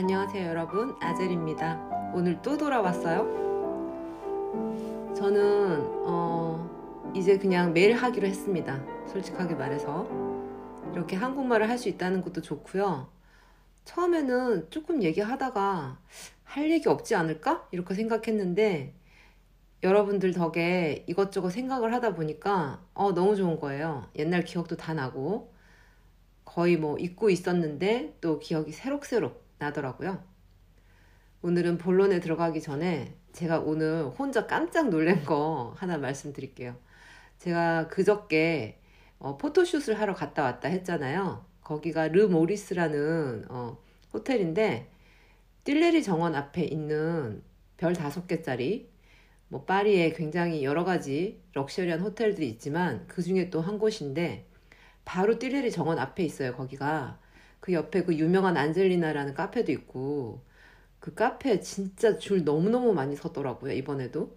안녕하세요 여러분. 아젤입니다. 오늘 또 돌아왔어요? 저는 어, 이제 그냥 매일 하기로 했습니다. 솔직하게 말해서. 이렇게 한국말을 할 수 있다는 것도 좋고요. 처음에는 조금 얘기하다가 할 얘기 없지 않을까? 이렇게 생각했는데 여러분들 덕에 이것저것 생각을 하다 보니까 어, 너무 좋은 거예요. 옛날 기억도 다 나고. 거의 뭐 잊고 있었는데 또 기억이 새록새록 나더라고요. 오늘은 본론에 들어가기 전에 제가 오늘 혼자 깜짝 놀란 거 하나 말씀드릴게요. 제가 그저께 어, 포토슛을 하러 갔다 왔다 했잖아요. 거기가 르 모리스라는 어, 호텔인데 띨레리 정원 앞에 있는 별 다섯 개짜리 뭐 파리에 굉장히 여러 가지 럭셔리한 호텔들이 있지만 그 중에 또 한 곳인데 바로 띨레리 정원 앞에 있어요. 거기가 그 옆에 그 유명한 안젤리나라는 카페도 있고 그 카페 진짜 줄 너무너무 많이 섰더라고요 이번에도.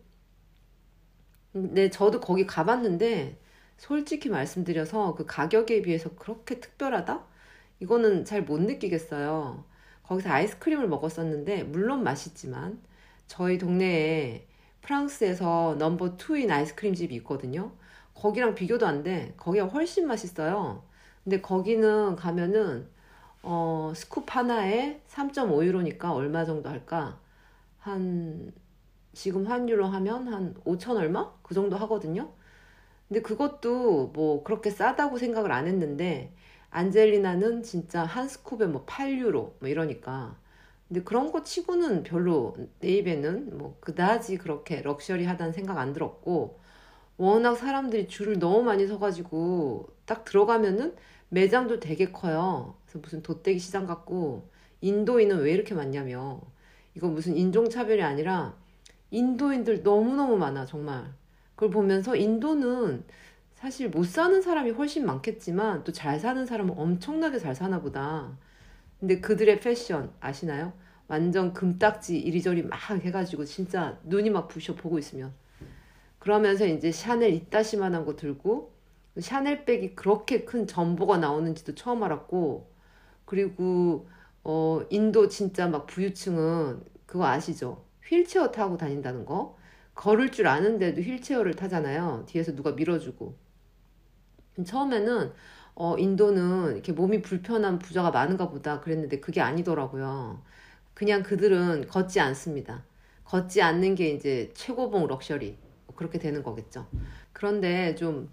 근데 저도 거기 가봤는데 솔직히 말씀드려서 그 가격에 비해서 그렇게 특별하다? 이거는 잘 못 느끼겠어요. 거기서 아이스크림을 먹었었는데 물론 맛있지만 저희 동네에 프랑스에서 넘버 투인 아이스크림 집이 있거든요. 거기랑 비교도 안 돼. 거기가 훨씬 맛있어요. 근데 거기는 가면은 어, 스쿱 하나에 3.5유로니까 얼마 정도 할까? 한, 지금 환율로 하면 한 5천 얼마? 그 정도 하거든요? 근데 그것도 뭐 그렇게 싸다고 생각을 안 했는데, 안젤리나는 진짜 한 스쿱에 뭐 8유로, 뭐 이러니까. 근데 그런 거 치고는 별로 내 입에는 뭐 그다지 그렇게 럭셔리하다는 생각 안 들었고, 워낙 사람들이 줄을 너무 많이 서가지고 딱 들어가면은 매장도 되게 커요. 그래서 무슨 돗대기 시장 같고 인도인은 왜 이렇게 많냐며 이거 무슨 인종차별이 아니라 인도인들 너무너무 많아 정말 그걸 보면서 인도는 사실 못 사는 사람이 훨씬 많겠지만 또 잘 사는 사람은 엄청나게 잘 사나 보다 근데 그들의 패션 아시나요? 완전 금딱지 이리저리 막 해가지고 진짜 눈이 막 부셔 보고 있으면 그러면서 이제 샤넬 이따시만한 거 들고 샤넬백이 그렇게 큰 전보가 나오는지도 처음 알았고 그리고 어 인도 진짜 막 부유층은 그거 아시죠? 휠체어 타고 다닌다는 거 걸을 줄 아는데도 휠체어를 타잖아요. 뒤에서 누가 밀어주고 처음에는 어 인도는 이렇게 몸이 불편한 부자가 많은가 보다 그랬는데 그게 아니더라고요. 그냥 그들은 걷지 않습니다. 걷지 않는 게 이제 최고봉 럭셔리 그렇게 되는 거겠죠. 그런데 좀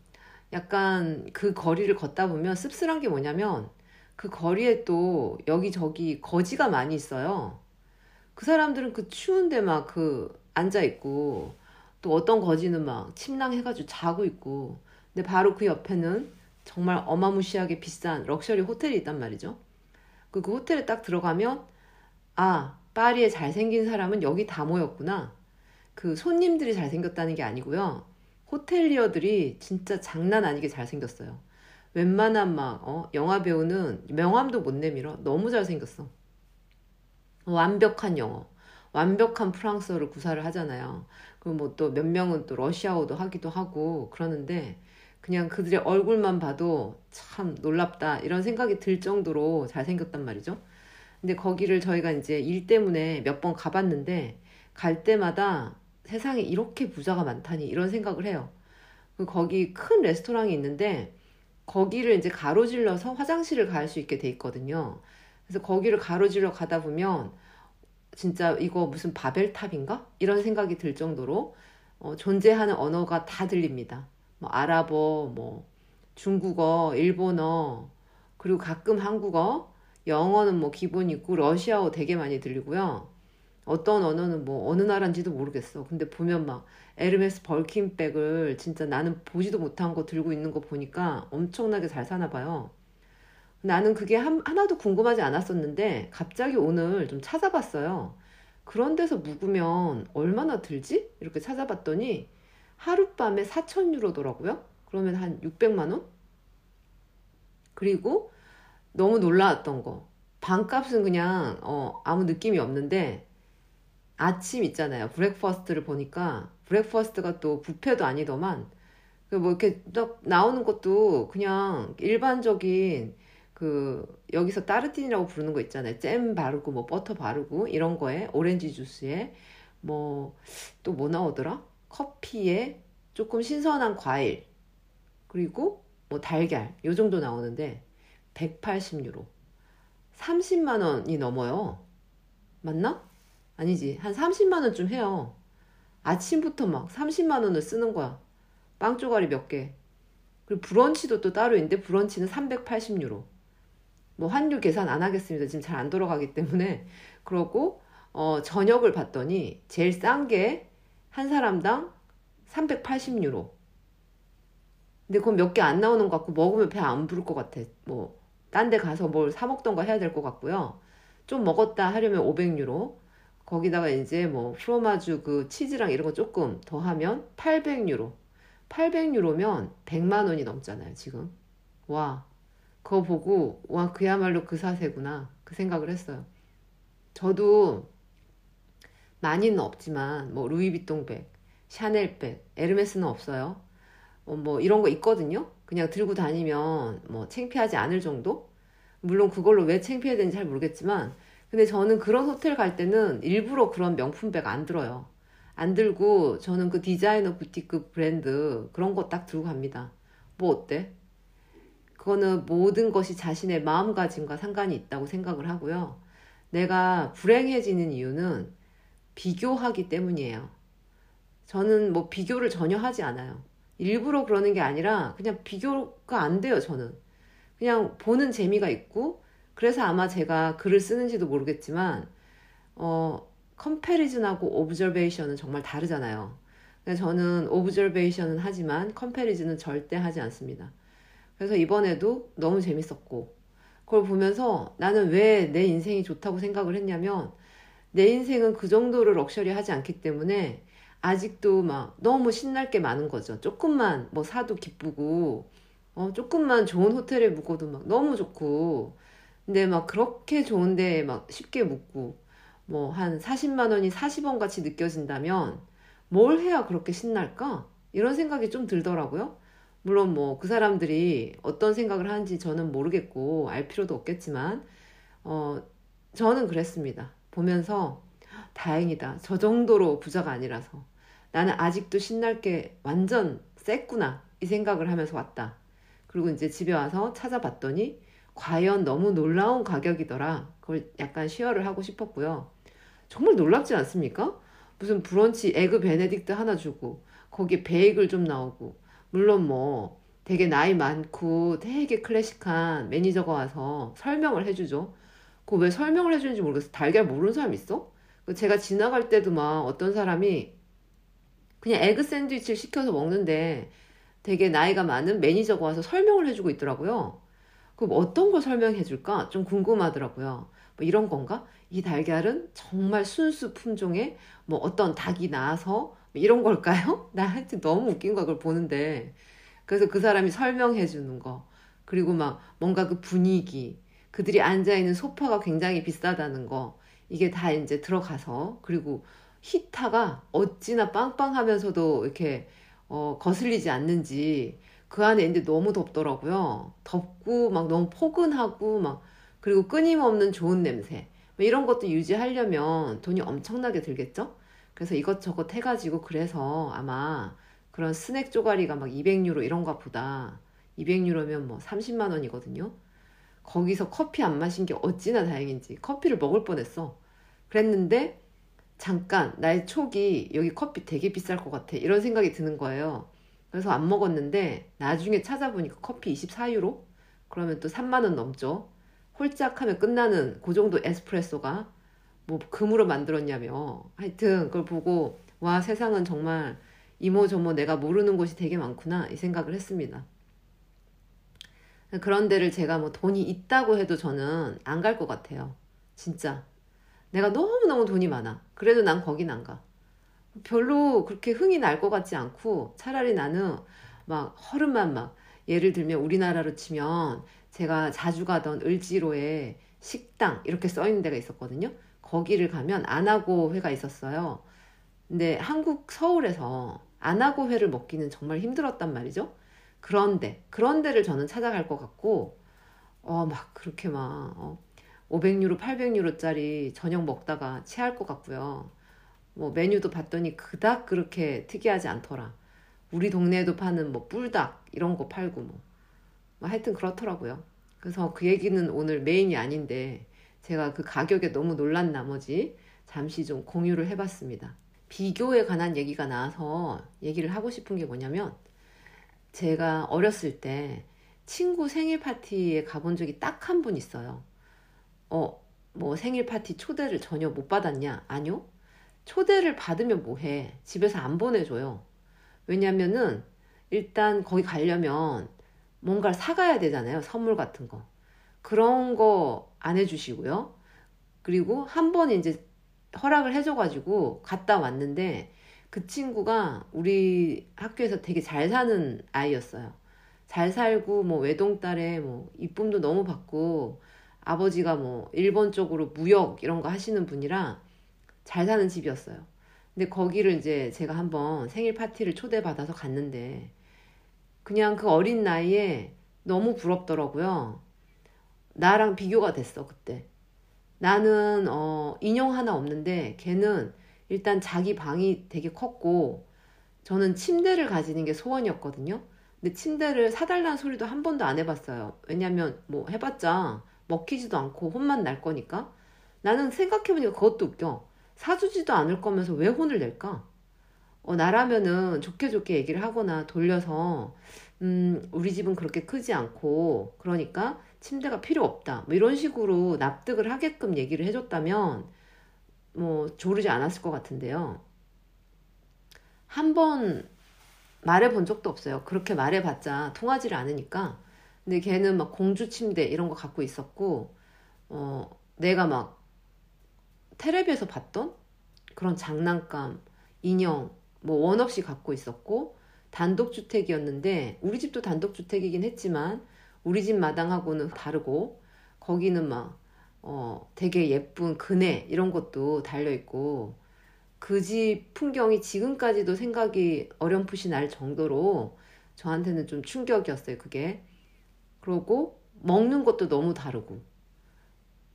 약간 그 거리를 걷다 보면 씁쓸한 게 뭐냐면 그 거리에 또 여기저기 거지가 많이 있어요. 그 사람들은 그 추운데 막 그 앉아 있고 또 어떤 거지는 막 침낭해가지고 자고 있고 근데 바로 그 옆에는 정말 어마무시하게 비싼 럭셔리 호텔이 있단 말이죠. 그, 그 호텔에 딱 들어가면 아 파리에 잘생긴 사람은 여기 다 모였구나. 그 손님들이 잘생겼다는 게 아니고요. 호텔리어들이 진짜 장난 아니게 잘생겼어요. 웬만한 막 어, 영화 배우는 명함도 못 내밀어. 너무 잘생겼어. 완벽한 영어, 완벽한 프랑스어를 구사를 하잖아요. 그리고 뭐또 몇 명은 또 러시아어도 하기도 하고 그러는데 그냥 그들의 얼굴만 봐도 참 놀랍다 이런 생각이 들 정도로 잘생겼단 말이죠. 근데 거기를 저희가 이제 일 때문에 몇 번 가봤는데 갈 때마다 세상에 이렇게 부자가 많다니 이런 생각을 해요. 그 거기 큰 레스토랑이 있는데 거기를 이제 가로질러서 화장실을 갈 수 있게 돼 있거든요. 그래서 거기를 가로질러 가다 보면 진짜 이거 무슨 바벨탑인가? 이런 생각이 들 정도로 어, 존재하는 언어가 다 들립니다. 뭐 아랍어, 뭐 중국어, 일본어, 그리고 가끔 한국어, 영어는 뭐 기본이고 러시아어 되게 많이 들리고요. 어떤 언어는 뭐 어느 나라인지도 모르겠어. 근데 보면 막 에르메스 벌킨백을 진짜 나는 보지도 못한 거 들고 있는 거 보니까 엄청나게 잘 사나 봐요. 나는 그게 한, 하나도 궁금하지 않았었는데 갑자기 오늘 좀 찾아봤어요. 그런 데서 묵으면 얼마나 들지? 이렇게 찾아봤더니 하룻밤에 4천 유로더라고요. 그러면 한 600만 원? 그리고 너무 놀라웠던 거. 방값은 그냥 어, 아무 느낌이 없는데 아침 있잖아요. breakfast를 보니까 breakfast가 또 부페도 아니더만 그뭐 이렇게 딱 나오는 것도 그냥 일반적인 그 여기서 tartine이라고 부르는 거 있잖아요. 잼 바르고 뭐 버터 바르고 이런 거에 오렌지 주스에 뭐 또 뭐 나오더라? 커피에 조금 신선한 과일 그리고 뭐 달걀 요 정도 나오는데 180유로 30만 원이 넘어요. 맞나? 아니지 한 30만 원쯤 해요. 아침부터 막 30만 원을 쓰는 거야. 빵 쪼가리 몇 개. 그리고 브런치도 또 따로 있는데 브런치는 380유로. 뭐 환율 계산 안 하겠습니다. 지금 잘 안 돌아가기 때문에. 그러고 어, 저녁을 봤더니 제일 싼 게 한 사람당 380유로. 근데 그건 몇 개 안 나오는 것 같고 먹으면 배 안 부를 것 같아. 뭐 딴 데 가서 뭘 사 먹던가 해야 될 것 같고요. 좀 먹었다 하려면 500유로. 거기다가 이제 뭐 프로마주 그 치즈랑 이런 거 조금 더 하면 800유로. 800유로면 100만 원이 넘잖아요, 지금. 와. 그거 보고 와 그야말로 그 사세구나 그 생각을 했어요. 저도 많이는 없지만 뭐 루이비통백, 샤넬백, 에르메스는 없어요. 어, 뭐 이런 거 있거든요. 그냥 들고 다니면 뭐 창피하지 않을 정도? 물론 그걸로 왜 창피해야 되는지 잘 모르겠지만 근데 저는 그런 호텔 갈 때는 일부러 그런 명품백 안 들어요. 안 들고 저는 그 디자이너 부티크 브랜드 그런 거 딱 들고 갑니다. 뭐 어때? 그거는 모든 것이 자신의 마음가짐과 상관이 있다고 생각을 하고요. 내가 불행해지는 이유는 비교하기 때문이에요. 저는 뭐 비교를 전혀 하지 않아요. 일부러 그러는 게 아니라 그냥 비교가 안 돼요, 저는. 그냥 보는 재미가 있고, 그래서 아마 제가 글을 쓰는지도 모르겠지만, 어, 컴패리즌하고 오브저베이션은 정말 다르잖아요. 저는 오브저베이션은 하지만 컴패리즌은 절대 하지 않습니다. 그래서 이번에도 너무 재밌었고 그걸 보면서 나는 왜 내 인생이 좋다고 생각을 했냐면 내 인생은 그 정도로 럭셔리 하지 않기 때문에 아직도 막 너무 신날 게 많은 거죠. 조금만 뭐 사도 기쁘고 어 조금만 좋은 호텔에 묵어도 막 너무 좋고 근데 막 그렇게 좋은데 막 쉽게 묵고 뭐 한 40만 원이 40원 같이 느껴진다면 뭘 해야 그렇게 신날까? 이런 생각이 좀 들더라고요. 물론 뭐 그 사람들이 어떤 생각을 하는지 저는 모르겠고 알 필요도 없겠지만 어 저는 그랬습니다. 보면서 다행이다. 저 정도로 부자가 아니라서 나는 아직도 신날 게 완전 쌨구나 이 생각을 하면서 왔다. 그리고 이제 집에 와서 찾아봤더니 과연 너무 놀라운 가격이더라. 그걸 약간 share를 하고 싶었고요. 정말 놀랍지 않습니까? 무슨 브런치 에그 베네딕트 하나 주고 거기에 베이글 좀 나오고 물론 뭐 되게 나이 많고 되게 클래식한 매니저가 와서 설명을 해주죠. 그 왜 설명을 해주는지 모르겠어. 달걀 모르는 사람 있어? 그 제가 지나갈 때도 막 어떤 사람이 그냥 egg 샌드위치를 시켜서 먹는데 되게 나이가 많은 매니저가 와서 설명을 해주고 있더라고요. 그럼 어떤 걸 설명해 줄까? 좀 궁금하더라고요. 뭐 이런 건가? 이 달걀은 정말 순수 품종의 뭐 어떤 닭이 나와서 뭐 이런 걸까요? 나 하여튼 너무 웃긴 거 그걸 보는데 그래서 그 사람이 설명해 주는 거 그리고 막 뭔가 그 분위기 그들이 앉아 있는 소파가 굉장히 비싸다는 거 이게 다 이제 들어가서 그리고 히타가 어찌나 빵빵하면서도 이렇게 어, 거슬리지 않는지 그 안에 이제 너무 덥더라고요. 덥고 막 너무 포근하고 막 그리고 끊임없는 좋은 냄새 뭐 이런 것도 유지하려면 돈이 엄청나게 들겠죠? 그래서 이것저것 해가지고 그래서 아마 그런 스낵 쪼가리가 막 200유로 이런가 보다 200유로면 뭐 30만 원이거든요. 거기서 커피 안 마신 게 어찌나 다행인지 커피를 먹을 뻔했어. 그랬는데 잠깐 나의 촉이 여기 커피 되게 비쌀 것 같아 이런 생각이 드는 거예요. 그래서 안 먹었는데 나중에 찾아보니까 커피 24유로? 그러면 또 3만 원 넘죠. 홀짝 하면 끝나는 그 정도 에스프레소가 뭐 금으로 만들었냐며. 하여튼 그걸 보고 와 세상은 정말 이모저모 내가 모르는 곳이 되게 많구나 이 생각을 했습니다. 그런 데를 제가 뭐 돈이 있다고 해도 저는 안 갈 것 같아요. 진짜. 내가 너무너무 돈이 많아. 그래도 난 거긴 안 가. 별로 그렇게 흥이 날 것 같지 않고 차라리 나는 막 허름한 막 예를 들면 우리나라로 치면 제가 자주 가던 을지로에 식당 이렇게 써 있는 데가 있었거든요. 거기를 가면 안하고 회가 있었어요. 근데 한국 서울에서 안하고 회를 먹기는 정말 힘들었단 말이죠. 그런데 그런 데를 저는 찾아갈 것 같고 어, 막 그렇게 막 어, 500유로, 800유로짜리 저녁 먹다가 체할 것 같고요. 뭐 메뉴도 봤더니 그닥 그렇게 특이하지 않더라. 우리 동네에도 파는 뭐 뿔닭 이런 거 팔고 뭐. 뭐 하여튼 그렇더라고요. 그래서 그 얘기는 오늘 메인이 아닌데 제가 그 가격에 너무 놀란 나머지 잠시 좀 공유를 해봤습니다. 비교에 관한 얘기가 나와서 얘기를 하고 싶은 게 뭐냐면 제가 어렸을 때 친구 생일 파티에 가본 적이 딱한분 있어요. 어, 뭐 생일 파티 초대를 전혀 못 받았냐? 아니요. 초대를 받으면 뭐해? 집에서 안 보내줘요. 왜냐면은 일단 거기 가려면 뭔가를 사가야 되잖아요. 선물 같은 거. 그런 거 안 해주시고요. 그리고 한 번 이제 허락을 해줘가지고 갔다 왔는데 그 친구가 우리 학교에서 되게 잘 사는 아이였어요. 잘 살고 뭐 외동딸에 뭐 이쁨도 너무 받고 아버지가 뭐 일본 쪽으로 무역 이런 거 하시는 분이라 잘 사는 집이었어요. 근데 거기를 이제 제가 한번 생일 파티를 초대받아서 갔는데 그냥 그 어린 나이에 너무 부럽더라고요. 나랑 비교가 됐어, 그때. 나는 어, 인형 하나 없는데 걔는 일단 자기 방이 되게 컸고 저는 침대를 가지는 게 소원이었거든요. 근데 침대를 사달라는 소리도 한 번도 안 해봤어요. 왜냐면 뭐 해봤자 먹히지도 않고 혼만 날 거니까. 나는 생각해보니까 그것도 웃겨. 사주지도 않을 거면서 왜 혼을 낼까? 어, 나라면은 좋게 좋게 얘기를 하거나 돌려서, 음, 우리 집은 그렇게 크지 않고, 그러니까 침대가 필요 없다. 뭐 이런 식으로 납득을 하게끔 얘기를 해줬다면, 뭐, 조르지 않았을 것 같은데요. 한 번 말해본 적도 없어요. 그렇게 말해봤자 통하지를 않으니까. 근데 걔는 막 공주 침대 이런 거 갖고 있었고, 어, 내가 막 테레비에서 봤던 그런 장난감, 인형, 뭐 원 없이 갖고 있었고, 단독주택이었는데, 우리 집도 단독주택이긴 했지만, 우리 집 마당하고는 다르고, 거기는 막, 어, 되게 예쁜 그네, 이런 것도 달려있고, 그 집 풍경이 지금까지도 생각이 어렴풋이 날 정도로 저한테는 좀 충격이었어요, 그게. 그러고 먹는 것도 너무 다르고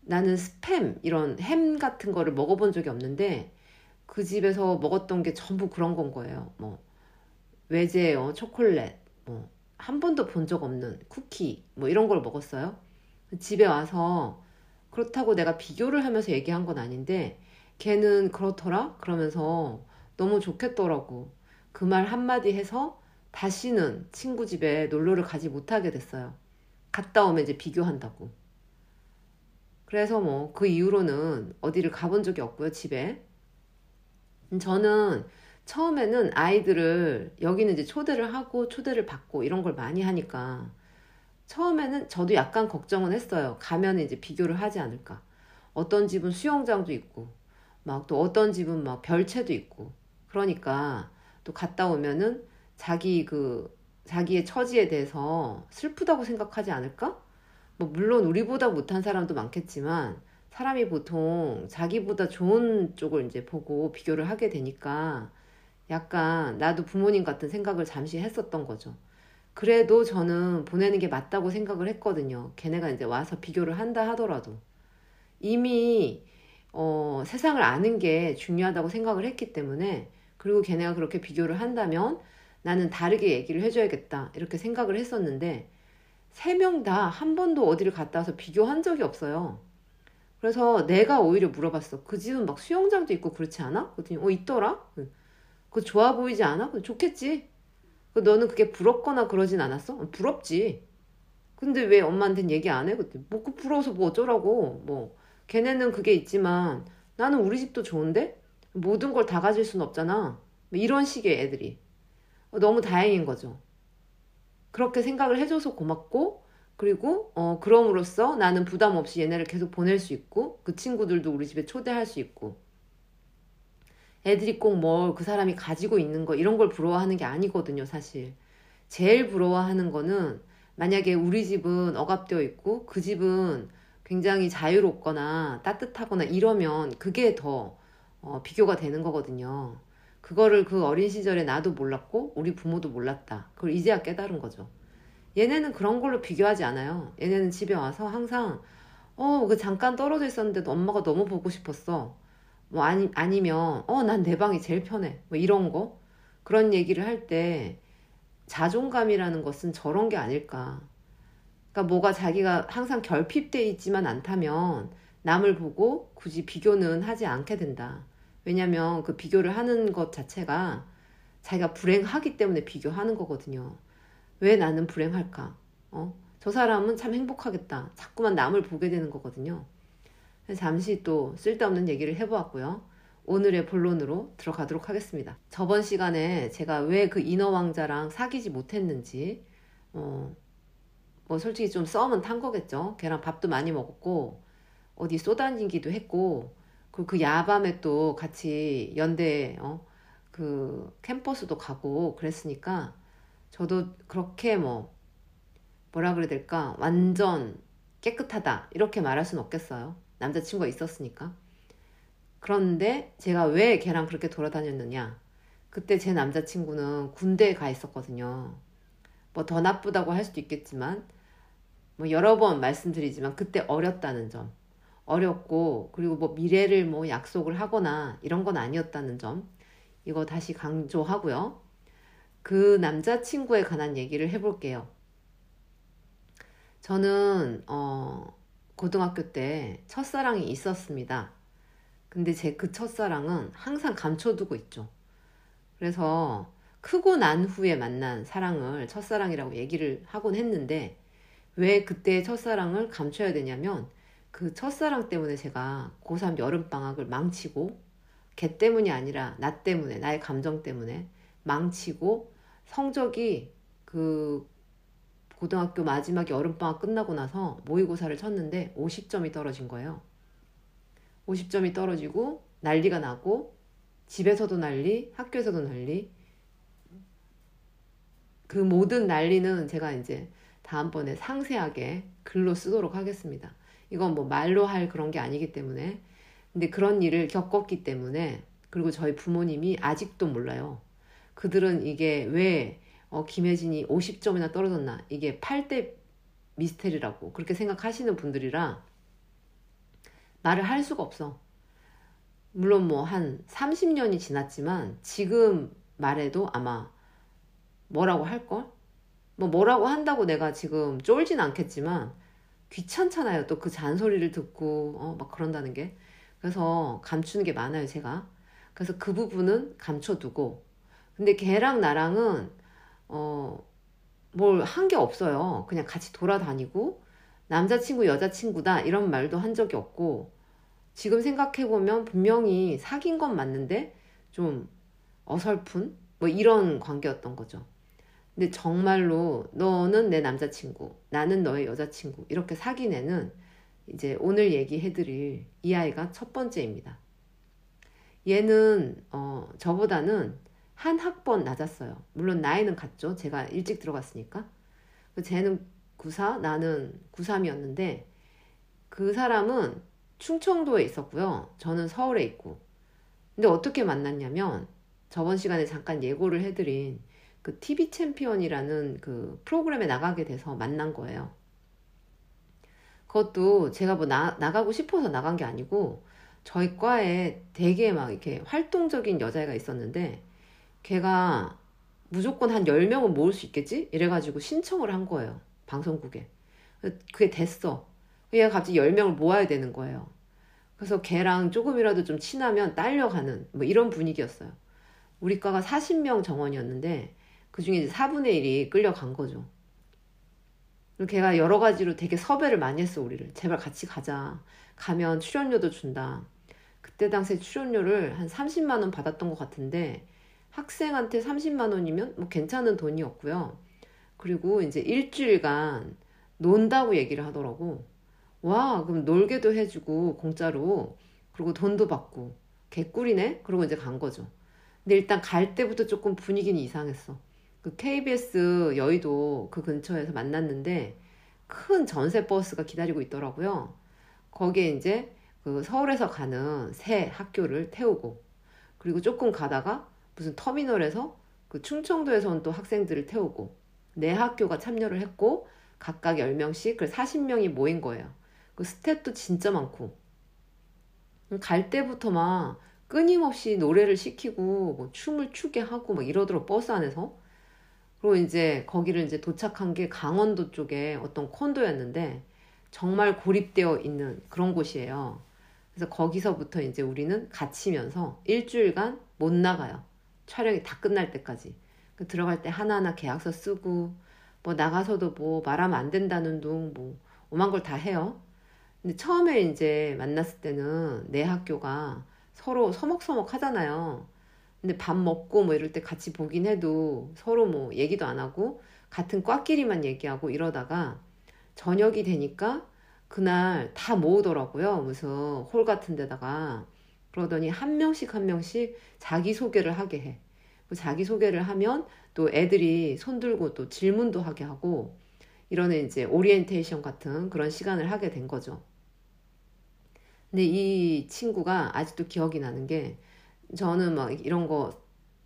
나는 스팸 이런 햄 같은 거를 먹어본 적이 없는데 그 집에서 먹었던 게 전부 그런 건 거예요. 뭐 외제 어, 초콜릿 뭐 한 번도 본 적 없는 쿠키 뭐 이런 걸 먹었어요. 집에 와서 그렇다고 내가 비교를 하면서 얘기한 건 아닌데 걔는 그렇더라 그러면서 너무 좋겠더라고. 그 말 한마디 해서 다시는 친구 집에 놀러를 가지 못하게 됐어요. 갔다 오면 이제 비교한다고. 그래서 뭐 그 이후로는 어디를 가본 적이 없고요, 집에. 저는 처음에는 아이들을 여기는 이제 초대를 하고 초대를 받고 이런 걸 많이 하니까 처음에는 저도 약간 걱정은 했어요. 가면 이제 비교를 하지 않을까. 어떤 집은 수영장도 있고 막 또 어떤 집은 막 별채도 있고 그러니까 또 갔다 오면은 자기 그 자기의 처지에 대해서 슬프다고 생각하지 않을까? 뭐 물론 우리보다 못한 사람도 많겠지만 사람이 보통 자기보다 좋은 쪽을 이제 보고 비교를 하게 되니까 약간 나도 부모님 같은 생각을 잠시 했었던 거죠. 그래도 저는 보내는 게 맞다고 생각을 했거든요. 걔네가 이제 와서 비교를 한다 하더라도. 이미 어, 세상을 아는 게 중요하다고 생각을 했기 때문에 그리고 걔네가 그렇게 비교를 한다면 나는 다르게 얘기를 해줘야겠다. 이렇게 생각을 했었는데, 세 명 다 한 번도 어디를 갔다 와서 비교한 적이 없어요. 그래서 내가 오히려 물어봤어. 그 집은 막 수영장도 있고 그렇지 않아? 그랬더니, 어, 있더라? 그거 좋아 보이지 않아? 좋겠지? 너는 그게 부럽거나 그러진 않았어? 어, 부럽지. 근데 왜 엄마한테는 얘기 안 해? 그때 뭐, 그 부러워서 뭐 어쩌라고. 뭐, 걔네는 그게 있지만 나는 우리 집도 좋은데? 모든 걸 다 가질 수는 없잖아. 뭐 이런 식의 애들이. 너무 다행인 거죠. 그렇게 생각을 해줘서 고맙고, 그리고, 어, 그럼으로써 나는 부담 없이 얘네를 계속 보낼 수 있고, 그 친구들도 우리 집에 초대할 수 있고, 애들이 꼭 뭘 그 사람이 가지고 있는 거, 이런 걸 부러워하는 게 아니거든요, 사실. 제일 부러워하는 거는, 만약에 우리 집은 억압되어 있고, 그 집은 굉장히 자유롭거나 따뜻하거나 이러면 그게 더 어, 비교가 되는 거거든요. 그거를 그 어린 시절에 나도 몰랐고 우리 부모도 몰랐다. 그걸 이제야 깨달은 거죠. 얘네는 그런 걸로 비교하지 않아요. 얘네는 집에 와서 항상 어, 그 잠깐 떨어져 있었는데도 엄마가 너무 보고 싶었어. 뭐 아니 아니면 어, 난 내 방이 제일 편해. 뭐 이런 거. 그런 얘기를 할 때 자존감이라는 것은 저런 게 아닐까. 그러니까 뭐가 자기가 항상 결핍돼 있지만 않다면 남을 보고 굳이 비교는 하지 않게 된다. 왜냐면 그 비교를 하는 것 자체가 자기가 불행하기 때문에 비교하는 거거든요. 왜 나는 불행할까? 어? 저 사람은 참 행복하겠다. 자꾸만 남을 보게 되는 거거든요. 잠시 또 쓸데없는 얘기를 해보았고요. 오늘의 본론으로 들어가도록 하겠습니다. 저번 시간에 제가 왜 그 인어 왕자랑 사귀지 못했는지, 어, 뭐 솔직히 좀 썸은 탄 거겠죠. 걔랑 밥도 많이 먹었고, 어디 쏘다니기도 했고, 그리고 그 야밤에 또 같이 연대, 어, 그 캠퍼스도 가고 그랬으니까, 저도 그렇게 뭐 뭐라 그래야 될까? 완전 깨끗하다. 이렇게 말할 수는 없겠어요. 남자친구가 있었으니까. 그런데 제가 왜 걔랑 그렇게 돌아다녔느냐? 그때 제 남자친구는 군대에 가 있었거든요. 뭐 더 나쁘다고 할 수도 있겠지만 뭐 여러 번 말씀드리지만 그때 어렸다는 점 어렸고 그리고 뭐 미래를 뭐 약속을 하거나 이런 건 아니었다는 점 이거 다시 강조하고요 그 남자친구에 관한 얘기를 해볼게요. 저는 어, 고등학교 때 첫사랑이 있었습니다. 근데 제 그 첫사랑은 항상 감춰두고 있죠. 그래서 크고 난 후에 만난 사랑을 첫사랑이라고 얘기를 하곤 했는데 왜 그때 첫사랑을 감춰야 되냐면 그 첫사랑 때문에 제가 고3 여름방학을 망치고 걔 때문이 아니라 나 때문에 나의 감정 때문에 망치고 성적이 그 고등학교 마지막 여름방학 끝나고 나서 모의고사를 쳤는데 50점이 떨어진 거예요. 50점이 떨어지고 난리가 나고 집에서도 난리, 학교에서도 난리. 그 모든 난리는 제가 이제 다음번에 상세하게 글로 쓰도록 하겠습니다. 이건 뭐 말로 할 그런 게 아니기 때문에. 근데 그런 일을 겪었기 때문에 그리고 저희 부모님이 아직도 몰라요. 그들은 이게 왜 어, 김혜진이 50점이나 떨어졌나 이게 8대 미스테리라고 그렇게 생각하시는 분들이라 말을 할 수가 없어. 물론 뭐 한 30년이 지났지만 지금 말해도 아마 뭐라고 할걸? 뭐 뭐라고 한다고 내가 지금 쫄진 않겠지만 귀찮잖아요. 또 그 잔소리를 듣고 어, 막 그런다는 게. 그래서 감추는 게 많아요, 제가. 그래서 그 부분은 감춰두고 근데 걔랑 나랑은 어 뭘 한 게 없어요. 그냥 같이 돌아다니고 남자친구 여자친구다 이런 말도 한 적이 없고 지금 생각해 보면 분명히 사귄 건 맞는데 좀 어설픈 뭐 이런 관계였던 거죠. 근데 정말로 너는 내 남자친구, 나는 너의 여자친구 이렇게 사귄 애는 이제 오늘 얘기해드릴 이 아이가 첫 번째입니다. 얘는 어, 저보다는 한 학번 낮았어요. 물론 나이는 같죠. 제가 일찍 들어갔으니까. 그 쟤는 94, 나는 93이었는데 그 사람은 충청도에 있었고요. 저는 서울에 있고. 근데 어떻게 만났냐면 저번 시간에 잠깐 예고를 해드린 그 TV 챔피언이라는 그 프로그램에 나가게 돼서 만난 거예요. 그것도 제가 뭐 나, 나가고 싶어서 나간 게 아니고 저희 과에 되게 막 이렇게 활동적인 여자애가 있었는데 걔가 무조건 한 10명은 모을 수 있겠지? 이래가지고 신청을 한 거예요. 방송국에. 그게 됐어. 얘가 갑자기 10명을 모아야 되는 거예요. 그래서 걔랑 조금이라도 좀 친하면 딸려가는 뭐 이런 분위기였어요. 우리 과가 40명 정원이었는데 그 중에 이제 4분의 1이 끌려간 거죠. 그리고 걔가 여러 가지로 되게 섭외를 많이 했어, 우리를. 제발 같이 가자. 가면 출연료도 준다. 그때 당시에 출연료를 한 30만원 받았던 것 같은데 학생한테 30만 원이면 뭐 괜찮은 돈이었고요. 그리고 이제 일주일간 논다고 얘기를 하더라고. 와, 그럼 놀게도 해주고 공짜로 그리고 돈도 받고 개꿀이네. 그러고 이제 간 거죠. 근데 일단 갈 때부터 조금 분위기는 이상했어. 그 KBS 여의도 그 근처에서 만났는데 큰 전세 버스가 기다리고 있더라고요. 거기에 이제 그 서울에서 가는 새 학교를 태우고 그리고 조금 가다가 무슨 터미널에서 그 충청도에서 온 또 학생들을 태우고 네 학교가 참여를 했고 각각 10명씩 그 40명이 모인 거예요. 그 스텝도 진짜 많고 갈 때부터 막 끊임없이 노래를 시키고 뭐 춤을 추게 하고 막 이러더라고 버스 안에서 그리고 이제 거기를 이제 도착한 게 강원도 쪽에 어떤 콘도였는데 정말 고립되어 있는 그런 곳이에요. 그래서 거기서부터 이제 우리는 갇히면서 일주일간 못 나가요. 촬영이 다 끝날 때까지. 그 들어갈 때 하나하나 계약서 쓰고 뭐 나가서도 뭐 말하면 안 된다는 둥 뭐 오만 걸 다 해요. 근데 처음에 이제 만났을 때는 내 학교가 서로 서먹서먹 하잖아요. 근데 밥 먹고 뭐 이럴 때 같이 보긴 해도 서로 뭐 얘기도 안 하고 같은 과끼리만 얘기하고 이러다가 저녁이 되니까 그날 다 모으더라고요. 무슨 홀 같은 데다가. 그러더니 한 명씩 한 명씩 자기소개를 하게 해. 자기소개를 하면 또 애들이 손들고 또 질문도 하게 하고 이러는 이제 오리엔테이션 같은 그런 시간을 하게 된 거죠. 근데 이 친구가 아직도 기억이 나는 게 저는 막 이런 거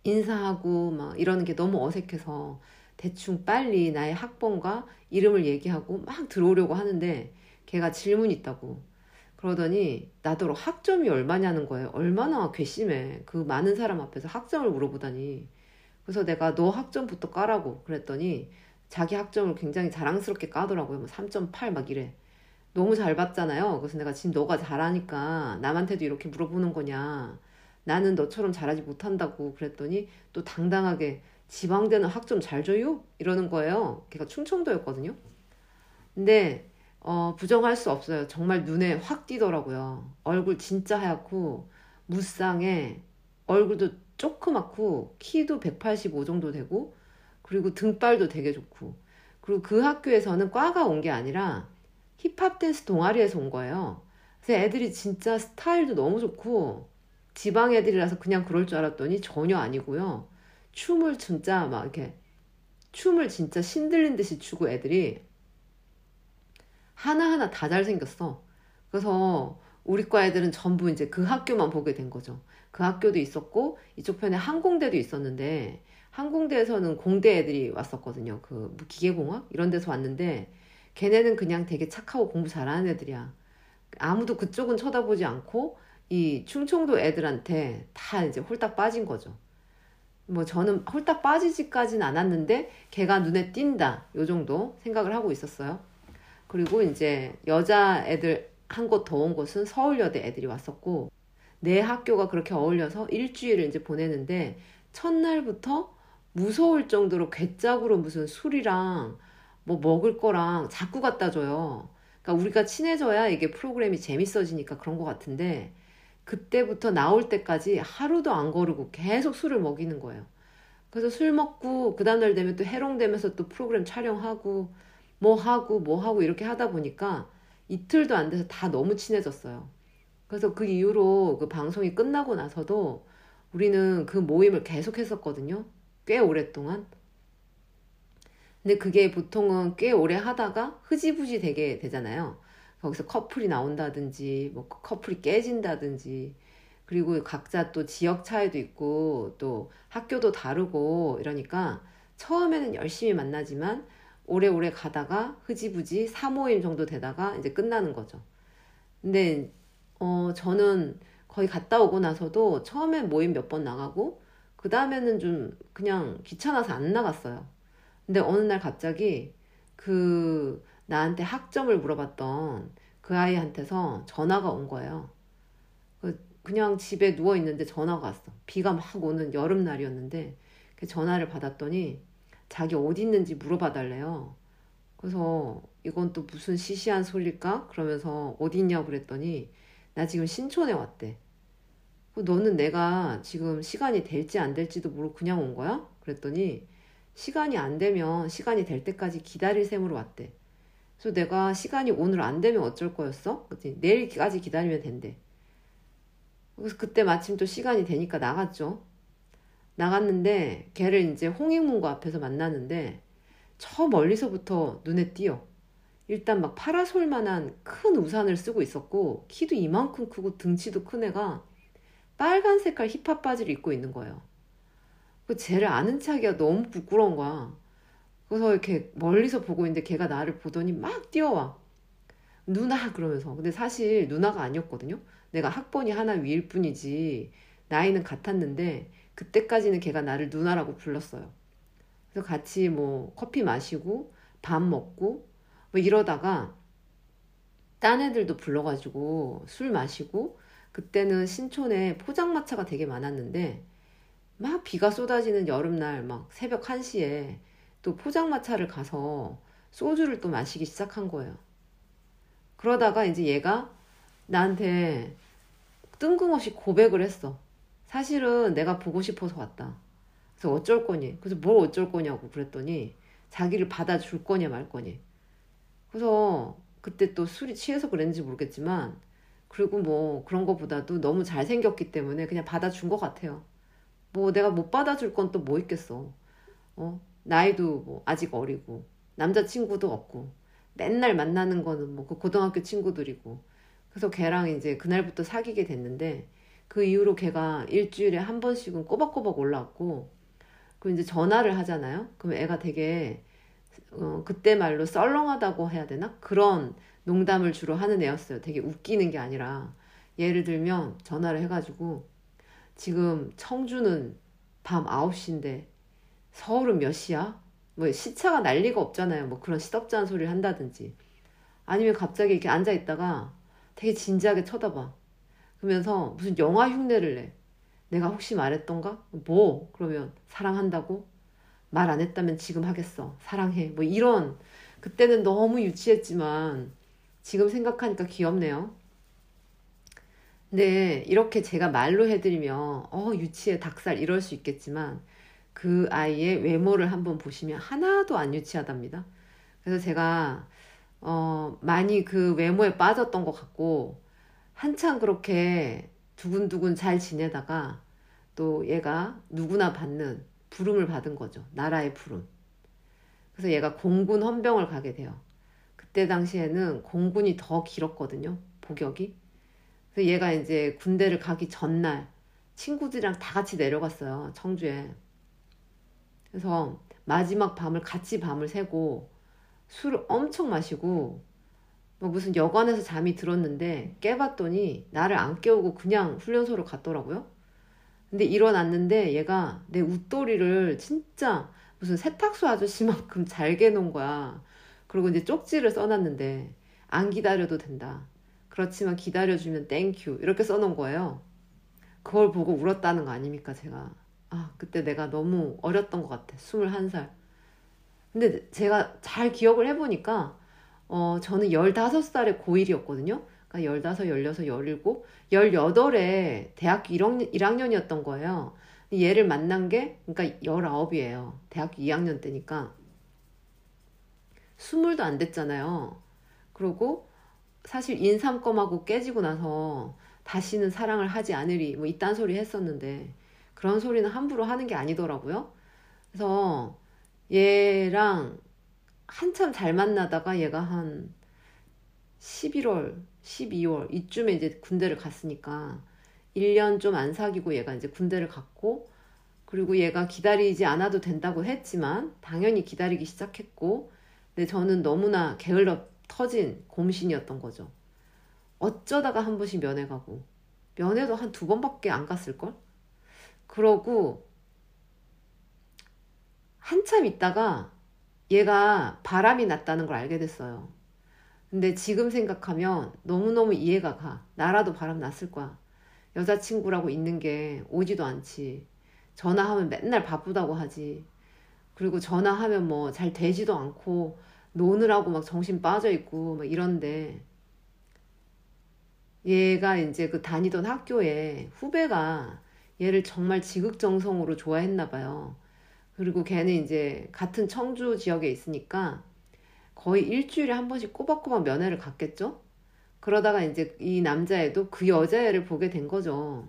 인사하고 막 이러는 게 너무 어색해서 대충 빨리 나의 학번과 이름을 얘기하고 막 들어오려고 하는데 걔가 질문 있다고 그러더니 나더러 학점이 얼마냐는 거예요. 얼마나 괘씸해. 그 많은 사람 앞에서 학점을 물어보다니. 그래서 내가 너 학점부터 까라고 그랬더니 자기 학점을 굉장히 자랑스럽게 까더라고요. 뭐3.8 막 이래. 너무 잘 봤잖아요. 그래서 내가 지금 너가 잘하니까 남한테도 이렇게 물어보는 거냐. 나는 너처럼 잘하지 못한다고 그랬더니 또 당당하게 지방대는 학점 잘 줘요? 이러는 거예요. 걔가 충청도였거든요. 근데 어, 부정할 수 없어요. 정말 눈에 확 띄더라고요. 얼굴 진짜 하얗고 무쌍에 얼굴도 조그맣고 키도 185 정도 되고 그리고 등발도 되게 좋고 그리고 그 학교에서는 과가 온 게 아니라 힙합 댄스 동아리에서 온 거예요. 그래서 애들이 진짜 스타일도 너무 좋고 지방 애들이라서 그냥 그럴 줄 알았더니 전혀 아니고요. 춤을 진짜 막 이렇게 춤을 진짜 신들린 듯이 추고 애들이 하나하나 다 잘생겼어. 그래서 우리 과 애들은 전부 이제 그 학교만 보게 된 거죠. 그 학교도 있었고 이쪽 편에 항공대도 있었는데 항공대에서는 공대 애들이 왔었거든요. 그뭐 기계공학 이런 데서 왔는데 걔네는 그냥 되게 착하고 공부 잘하는 애들이야. 아무도 그쪽은 쳐다보지 않고 이 충청도 애들한테 다 이제 홀딱 빠진 거죠. 뭐 저는 홀딱 빠지지까지는 않았는데 걔가 눈에 띈다 요 정도 생각을 하고 있었어요. 그리고 이제 여자 애들 한 곳 더 온 곳은 서울여대 애들이 왔었고 내 학교가 그렇게 어울려서 일주일을 이제 보내는데 첫날부터 무서울 정도로 괴짝으로 무슨 술이랑 뭐 먹을 거랑 자꾸 갖다 줘요. 그러니까 우리가 친해져야 이게 프로그램이 재밌어지니까 그런 것 같은데 그때부터 나올 때까지 하루도 안 거르고 계속 술을 먹이는 거예요. 그래서 술 먹고 그 다음날 되면 또 해롱되면서 또 프로그램 촬영하고 뭐 하고 뭐 하고 이렇게 하다 보니까 이틀도 안 돼서 다 너무 친해졌어요. 그래서 그 이후로 그 방송이 끝나고 나서도 우리는 그 모임을 계속 했었거든요. 꽤 오랫동안. 근데 그게 보통은 꽤 오래 하다가 흐지부지 되게 되잖아요. 거기서 커플이 나온다든지, 뭐 커플이 깨진다든지, 그리고 각자 또 지역 차이도 있고, 또 학교도 다르고 이러니까 처음에는 열심히 만나지만 오래오래 가다가 흐지부지 사모임 정도 되다가 이제 끝나는 거죠. 근데 어 저는 거의 갔다 오고 나서도 처음엔 모임 몇 번 나가고 그 다음에는 좀 그냥 귀찮아서 안 나갔어요. 근데 어느 날 갑자기 그 나한테 학점을 물어봤던 그 아이한테서 전화가 온 거예요. 그 그냥 집에 누워 있는데 전화가 왔어. 비가 막 오는 여름날이었는데 그 전화를 받았더니 자기 어디 있는지 물어봐 달래요. 그래서 이건 또 무슨 시시한 소리일까? 그러면서 어디 있냐고 그랬더니 나 지금 신촌에 왔대. 너는 내가 지금 시간이 될지 안 될지도 모르고 그냥 온 거야? 그랬더니 시간이 안 되면 시간이 될 때까지 기다릴 셈으로 왔대. 그래서 내가 시간이 오늘 안 되면 어쩔 거였어? 그랬더니 내일까지 기다리면 된대. 그래서 그때 마침 또 시간이 되니까 나갔죠. 나갔는데 걔를 이제 홍익문고 앞에서 만나는데 저 멀리서부터 눈에 띄어. 일단 막 파라솔만한 큰 우산을 쓰고 있었고 키도 이만큼 크고 등치도 큰 애가 빨간 색깔 힙합 바지를 입고 있는 거예요. 그 쟤를 아는 척이야 너무 부끄러운 거야. 그래서 이렇게 멀리서 보고 있는데 걔가 나를 보더니 막 뛰어와. 누나 그러면서. 근데 사실 누나가 아니었거든요. 내가 학번이 하나 위일 뿐이지 나이는 같았는데 그때까지는 걔가 나를 누나라고 불렀어요. 그래서 같이 뭐 커피 마시고 밥 먹고 뭐 이러다가 딴 애들도 불러가지고 술 마시고 그때는 신촌에 포장마차가 되게 많았는데 막 비가 쏟아지는 여름날 막 새벽 1시에 또 포장마차를 가서 소주를 또 마시기 시작한 거예요. 그러다가 이제 얘가 나한테 뜬금없이 고백을 했어. 사실은 내가 보고 싶어서 왔다. 그래서 어쩔 거니? 그래서 뭘 어쩔 거냐고 그랬더니 자기를 받아줄 거냐 말 거니. 그래서 그때 또 술이 취해서 그랬는지 모르겠지만 그리고 뭐 그런 거보다도 너무 잘생겼기 때문에 그냥 받아준 것 같아요. 뭐 내가 못 받아줄 건 또 뭐 있겠어. 어? 나이도 뭐 아직 어리고 남자친구도 없고 맨날 만나는 거는 뭐 그 고등학교 친구들이고 그래서 걔랑 이제 그날부터 사귀게 됐는데 그 이후로 걔가 일주일에 한 번씩은 꼬박꼬박 올라왔고 그 이제 전화를 하잖아요. 그럼 애가 되게 어, 그때 말로 썰렁하다고 해야 되나? 그런 농담을 주로 하는 애였어요. 되게 웃기는 게 아니라 예를 들면 전화를 해가지고 지금 청주는 밤 9시인데 서울은 몇 시야? 뭐 시차가 난리가 없잖아요. 뭐 그런 시덥잖은 소리를 한다든지. 아니면 갑자기 이렇게 앉아 있다가 되게 진지하게 쳐다봐. 그러면서 무슨 영화 흉내를 내. 내가 혹시 말했던가? 뭐? 그러면 사랑한다고? 말 안 했다면 지금 하겠어. 사랑해. 뭐 이런 그때는 너무 유치했지만 지금 생각하니까 귀엽네요. 근데 이렇게 제가 말로 해드리면 어 유치해 닭살 이럴 수 있겠지만 그 아이의 외모를 한번 보시면 하나도 안 유치하답니다. 그래서 제가 어, 많이 그 외모에 빠졌던 것 같고 한참 그렇게 두근두근 잘 지내다가 또 얘가 누구나 받는 부름을 받은 거죠. 나라의 부름. 그래서 얘가 공군 헌병을 가게 돼요. 그때 당시에는 공군이 더 길었거든요. 복역이. 그래서 얘가 이제 군대를 가기 전날 친구들이랑 다 같이 내려갔어요. 청주에. 그래서 마지막 밤을 같이 밤을 새고 술을 엄청 마시고 뭐 무슨 여관에서 잠이 들었는데 깨봤더니 나를 안 깨우고 그냥 훈련소로 갔더라고요. 근데 일어났는데 얘가 내 웃돌이를 진짜 무슨 세탁소 아저씨만큼 잘 개놓은 거야. 그리고 이제 쪽지를 써놨는데 안 기다려도 된다. 그렇지만 기다려주면 thank you 이렇게 써놓은 거예요. 그걸 보고 울었다는 거 아닙니까 제가. 아, 그때 내가 너무 어렸던 것 같아. 21살. 근데 제가 잘 기억을 해보니까, 어, 저는 15살에 고1이었거든요. 그러니까 15, 16, 17, 18에 대학교 1학년, 이었던 거예요. 얘를 만난 게, 그러니까 19이에요. 대학교 2학년 때니까. 스물도 안 됐잖아요. 그리고 사실 인삼껌하고 깨지고 나서 다시는 사랑을 하지 않으리, 뭐 이딴 소리 했었는데, 그런 소리는 함부로 하는 게 아니더라고요. 그래서 얘랑 한참 잘 만나다가 얘가 한 11월, 12월 이쯤에 이제 군대를 갔으니까 1년 좀 안 사귀고 얘가 이제 군대를 갔고 그리고 얘가 기다리지 않아도 된다고 했지만 당연히 기다리기 시작했고 근데 저는 너무나 게을러 터진 곰신이었던 거죠. 어쩌다가 한 번씩 면회 가고 면회도 한 두 번밖에 안 갔을걸? 그러고 한참 있다가 얘가 바람이 났다는 걸 알게 됐어요. 근데 지금 생각하면 너무너무 이해가 가. 나라도 바람 났을 거야. 여자친구라고 있는 게 오지도 않지. 전화하면 맨날 바쁘다고 하지. 그리고 전화하면 뭐 잘 되지도 않고 노느라고 막 정신 빠져 있고 막 이런데 얘가 이제 그 다니던 학교에 후배가 얘를 정말 지극정성으로 좋아했나 봐요. 그리고 걔는 이제 같은 청주 지역에 있으니까 거의 일주일에 한 번씩 꼬박꼬박 면회를 갔겠죠? 그러다가 이제 이 남자애도 그 여자애를 보게 된 거죠.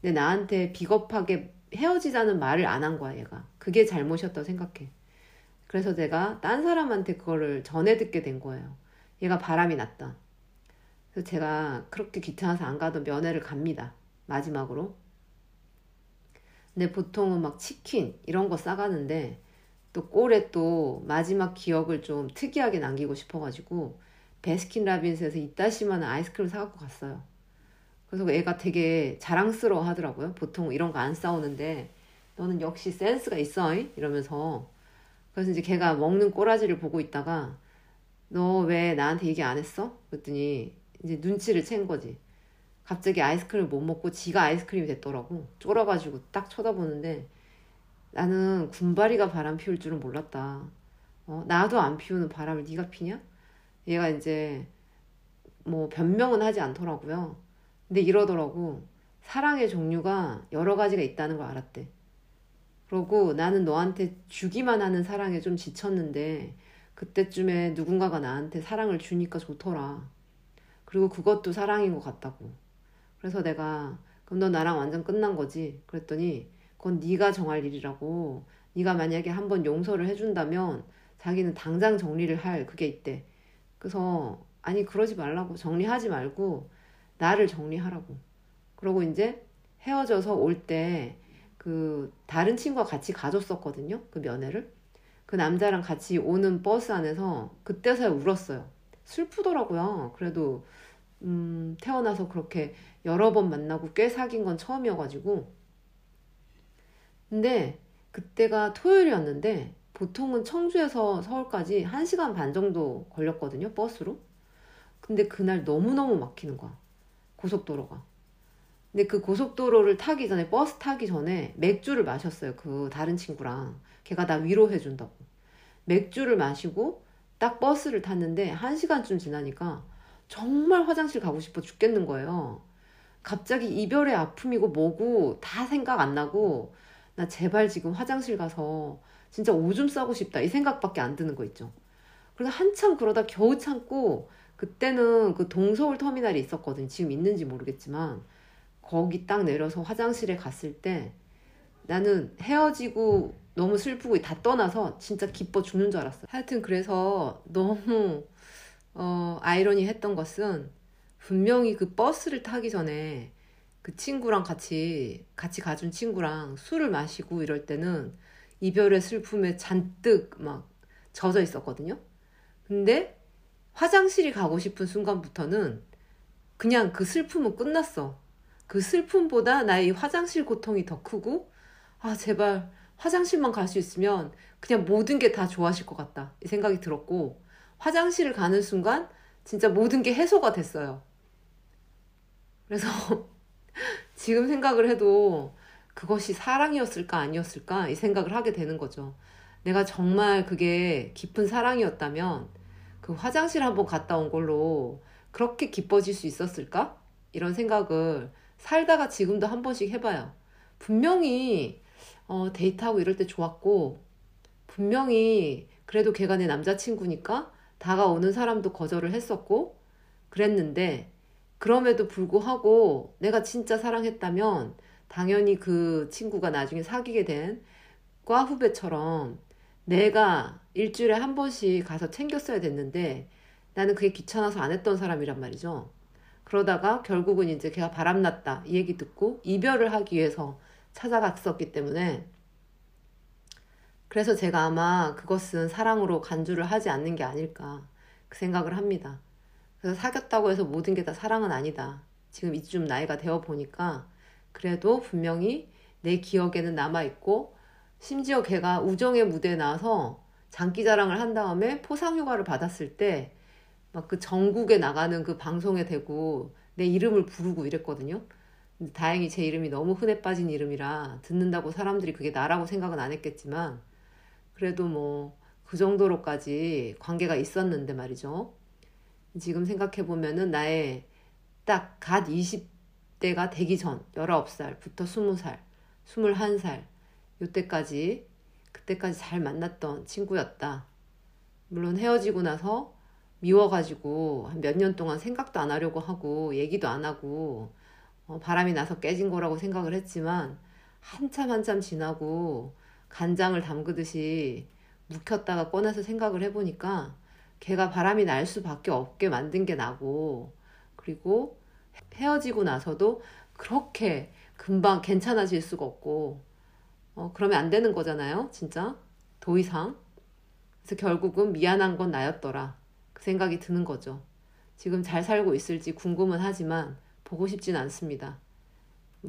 근데 나한테 비겁하게 헤어지자는 말을 안 한 거야, 얘가. 그게 잘못이었다고 생각해. 그래서 내가 딴 사람한테 그거를 전해 듣게 된 거예요. 얘가 바람이 났다. 그래서 제가 그렇게 귀찮아서 안 가도 면회를 갑니다. 마지막으로. 근데 보통은 막 치킨 이런 거 싸가는데 또 꼴에 또 마지막 기억을 좀 특이하게 남기고 싶어가지고 베스킨라빈스에서 이따시만한 아이스크림 사갖고 갔어요. 그래서 애가 되게 자랑스러워 하더라고요. 보통 이런 거 안 싸우는데 너는 역시 센스가 있어 이러면서 그래서 이제 걔가 먹는 꼬라지를 보고 있다가 너 왜 나한테 얘기 안 했어? 그랬더니 이제 눈치를 챈 거지. 갑자기 아이스크림을 못 먹고 지가 아이스크림이 됐더라고. 쫄아가지고 딱 쳐다보는데 나는 군바리가 바람 피울 줄은 몰랐다. 어, 나도 안 피우는 바람을 네가 피냐? 얘가 이제 뭐 변명은 하지 않더라고요. 근데 이러더라고. 사랑의 종류가 여러 가지가 있다는 걸 알았대. 그러고 나는 너한테 주기만 하는 사랑에 좀 지쳤는데 그때쯤에 누군가가 나한테 사랑을 주니까 좋더라. 그리고 그것도 사랑인 것 같다고. 그래서 내가 그럼 너 나랑 완전 끝난 거지? 그랬더니 그건 네가 정할 일이라고. 네가 만약에 한번 용서를 해준다면 자기는 당장 정리를 할 그게 있대. 그래서 아니 그러지 말라고 정리하지 말고 나를 정리하라고. 그러고 이제 헤어져서 올 때 그 다른 친구가 같이 가줬었거든요. 그 면회를. 그 남자랑 같이 오는 버스 안에서 그때서야 울었어요. 슬프더라고요. 그래도 음, 태어나서 그렇게 여러 번 만나고 꽤 사귄 건 처음이어가지고. 근데 그때가 토요일이었는데 보통은 청주에서 서울까지 1시간 반 정도 걸렸거든요. 버스로. 근데 그날 너무너무 막히는 거야. 고속도로가. 근데 그 고속도로를 타기 전에 버스 타기 전에 맥주를 마셨어요. 그 다른 친구랑. 걔가 나 위로해 준다고. 맥주를 마시고 딱 버스를 탔는데 1시간쯤 지나니까 정말 화장실 가고 싶어 죽겠는 거예요. 갑자기 이별의 아픔이고 뭐고 다 생각 안 나고 나 제발 지금 화장실 가서 진짜 오줌 싸고 싶다 이 생각밖에 안 드는 거 있죠. 그래서 한참 그러다 겨우 참고 그때는 그 동서울 터미널이 있었거든요. 지금 있는지 모르겠지만 거기 딱 내려서 화장실에 갔을 때 나는 헤어지고 너무 슬프고 다 떠나서 진짜 기뻐 죽는 줄 알았어. 하여튼 그래서 너무 어, 아이러니 했던 것은 분명히 그 버스를 타기 전에 그 친구랑 같이 같이 가준 친구랑 술을 마시고 이럴 때는 이별의 슬픔에 잔뜩 막 젖어 있었거든요. 근데 화장실이 가고 싶은 순간부터는 그냥 그 슬픔은 끝났어. 그 슬픔보다 나의 화장실 고통이 더 크고, 아, 제발 화장실만 갈 수 있으면 그냥 모든 게 다 좋아질 것 같다. 이 생각이 들었고, 화장실을 가는 순간 진짜 모든 게 해소가 됐어요. 그래서 지금 생각을 해도 그것이 사랑이었을까 아니었을까 이 생각을 하게 되는 거죠. 내가 정말 그게 깊은 사랑이었다면 그 화장실 한번 갔다 온 걸로 그렇게 기뻐질 수 있었을까? 이런 생각을 살다가 지금도 한 번씩 해봐요. 분명히 어, 데이트하고 이럴 때 좋았고 분명히 그래도 걔가 내 남자친구니까 다가오는 사람도 거절을 했었고 그랬는데 그럼에도 불구하고 내가 진짜 사랑했다면 당연히 그 친구가 나중에 사귀게 된 과 후배처럼 내가 일주일에 한 번씩 가서 챙겼어야 됐는데 나는 그게 귀찮아서 안 했던 사람이란 말이죠. 그러다가 결국은 이제 걔가 바람났다 이 얘기 듣고 이별을 하기 위해서 찾아갔었기 때문에 그래서 제가 아마 그것은 사랑으로 간주를 하지 않는 게 아닐까 그 생각을 합니다. 그래서 사귀었다고 해서 모든 게 다 사랑은 아니다. 지금 이쯤 나이가 되어 보니까 그래도 분명히 내 기억에는 남아있고 심지어 걔가 우정의 무대에 나와서 장기자랑을 한 다음에 포상휴가를 받았을 때 막 그 전국에 나가는 그 방송에 대고 내 이름을 부르고 이랬거든요. 다행히 제 이름이 너무 흔해 빠진 이름이라 듣는다고 사람들이 그게 나라고 생각은 안 했겠지만 그래도 뭐 그 정도로까지 관계가 있었는데 말이죠. 지금 생각해보면은 나의 딱 갓 20대가 되기 전 19살부터 20살, 21살 요때까지 그때까지 잘 만났던 친구였다. 물론 헤어지고 나서 미워가지고 한 몇 년 동안 생각도 안 하려고 하고 얘기도 안 하고 어, 바람이 나서 깨진 거라고 생각을 했지만 한참 한참 지나고 간장을 담그듯이 묵혔다가 꺼내서 생각을 해보니까 걔가 바람이 날 수밖에 없게 만든 게 나고 그리고 헤어지고 나서도 그렇게 금방 괜찮아질 수가 없고 어, 그러면 안 되는 거잖아요 진짜 더 이상. 그래서 결국은 미안한 건 나였더라. 그 생각이 드는 거죠. 지금 잘 살고 있을지 궁금은 하지만 보고 싶진 않습니다.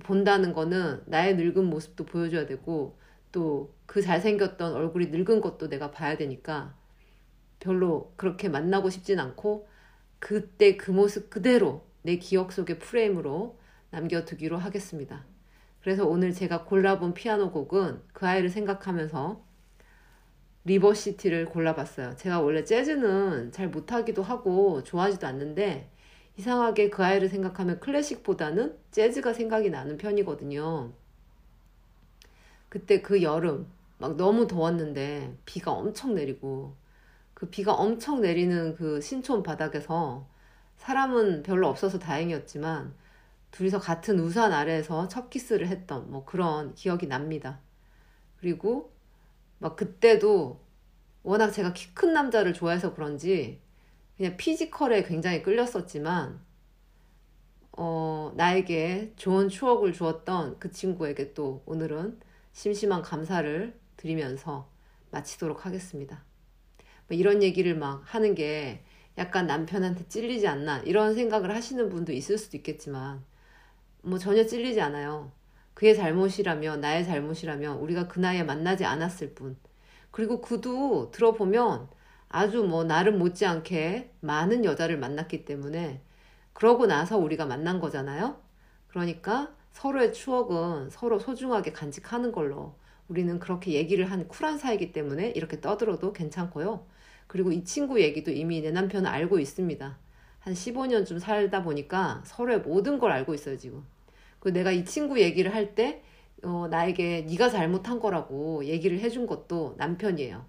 본다는 거는 나의 늙은 모습도 보여줘야 되고 또 그 잘생겼던 얼굴이 늙은 것도 내가 봐야 되니까 별로 그렇게 만나고 싶진 않고 그때 그 모습 그대로 내 기억 속의 프레임으로 남겨두기로 하겠습니다. 그래서 오늘 제가 골라본 피아노 곡은 그 아이를 생각하면서 리버시티를 골라봤어요. 제가 원래 재즈는 잘 못하기도 하고 좋아하지도 않는데 이상하게 그 아이를 생각하면 클래식보다는 재즈가 생각이 나는 편이거든요. 그때 그 여름 막 너무 더웠는데 비가 엄청 내리고 그 비가 엄청 내리는 그 신촌 바닥에서 사람은 별로 없어서 다행이었지만 둘이서 같은 우산 아래에서 첫 키스를 했던 뭐 그런 기억이 납니다. 그리고 막 그때도 워낙 제가 키 큰 남자를 좋아해서 그런지 그냥 피지컬에 굉장히 끌렸었지만 어, 나에게 좋은 추억을 주었던 그 친구에게 또 오늘은 심심한 감사를 드리면서 마치도록 하겠습니다. 뭐 이런 얘기를 막 하는 게 약간 남편한테 찔리지 않나 이런 생각을 하시는 분도 있을 수도 있겠지만 뭐 전혀 찔리지 않아요. 그의 잘못이라면 나의 잘못이라면 우리가 그 나이에 만나지 않았을 뿐. 그리고 그도 들어보면 아주 뭐 나름 못지않게 많은 여자를 만났기 때문에 그러고 나서 우리가 만난 거잖아요. 그러니까 서로의 추억은 서로 소중하게 간직하는 걸로 우리는 그렇게 얘기를 한 쿨한 사이기 때문에 이렇게 떠들어도 괜찮고요. 그리고 이 친구 얘기도 이미 내 남편은 알고 있습니다. 한 15년쯤 살다 보니까 서로의 모든 걸 알고 있어요, 지금. 그 내가 이 친구 얘기를 할 때, 어, 나에게 네가 잘못한 거라고 얘기를 해준 것도 남편이에요.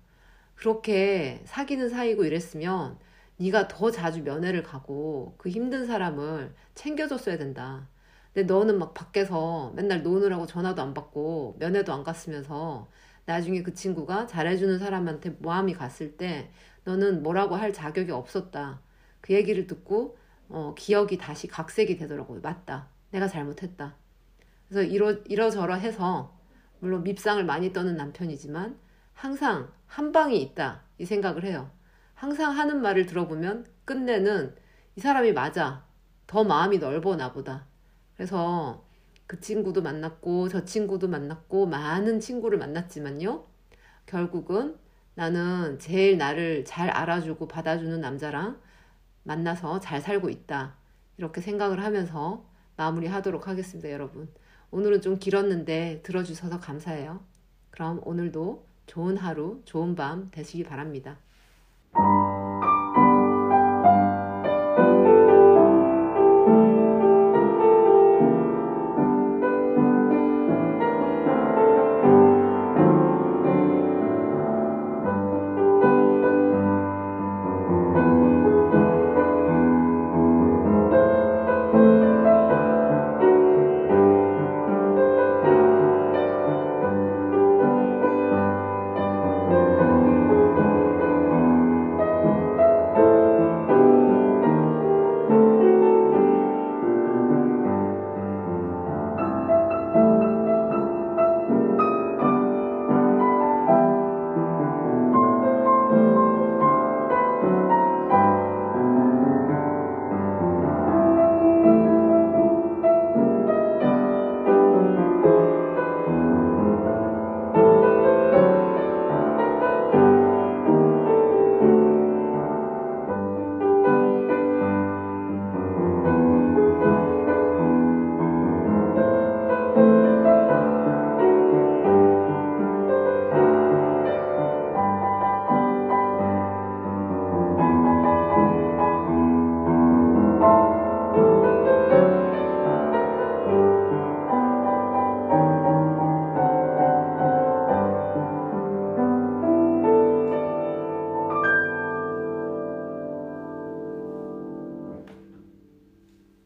그렇게 사귀는 사이고 이랬으면 네가 더 자주 면회를 가고 그 힘든 사람을 챙겨줬어야 된다. 근데 너는 막 밖에서 맨날 노느라고 전화도 안 받고 면회도 안 갔으면서 나중에 그 친구가 잘해주는 사람한테 모함이 갔을 때 너는 뭐라고 할 자격이 없었다. 그 얘기를 듣고 어, 기억이 다시 각색이 되더라고요. 맞다. 내가 잘못했다. 그래서 이러, 이러저러 해서 물론 밉상을 많이 떠는 남편이지만 항상 한 방이 있다 이 생각을 해요. 항상 하는 말을 들어보면 끝내는 이 사람이 맞아. 더 마음이 넓어 나보다. 그래서 그 친구도 만났고 저 친구도 만났고 많은 친구를 만났지만요. 결국은 나는 제일 나를 잘 알아주고 받아주는 남자랑 만나서 잘 살고 있다. 이렇게 생각을 하면서 마무리 하도록 하겠습니다, 여러분. 오늘은 좀 길었는데 들어주셔서 감사해요. 그럼 오늘도 좋은 하루, 좋은 밤 되시기 바랍니다.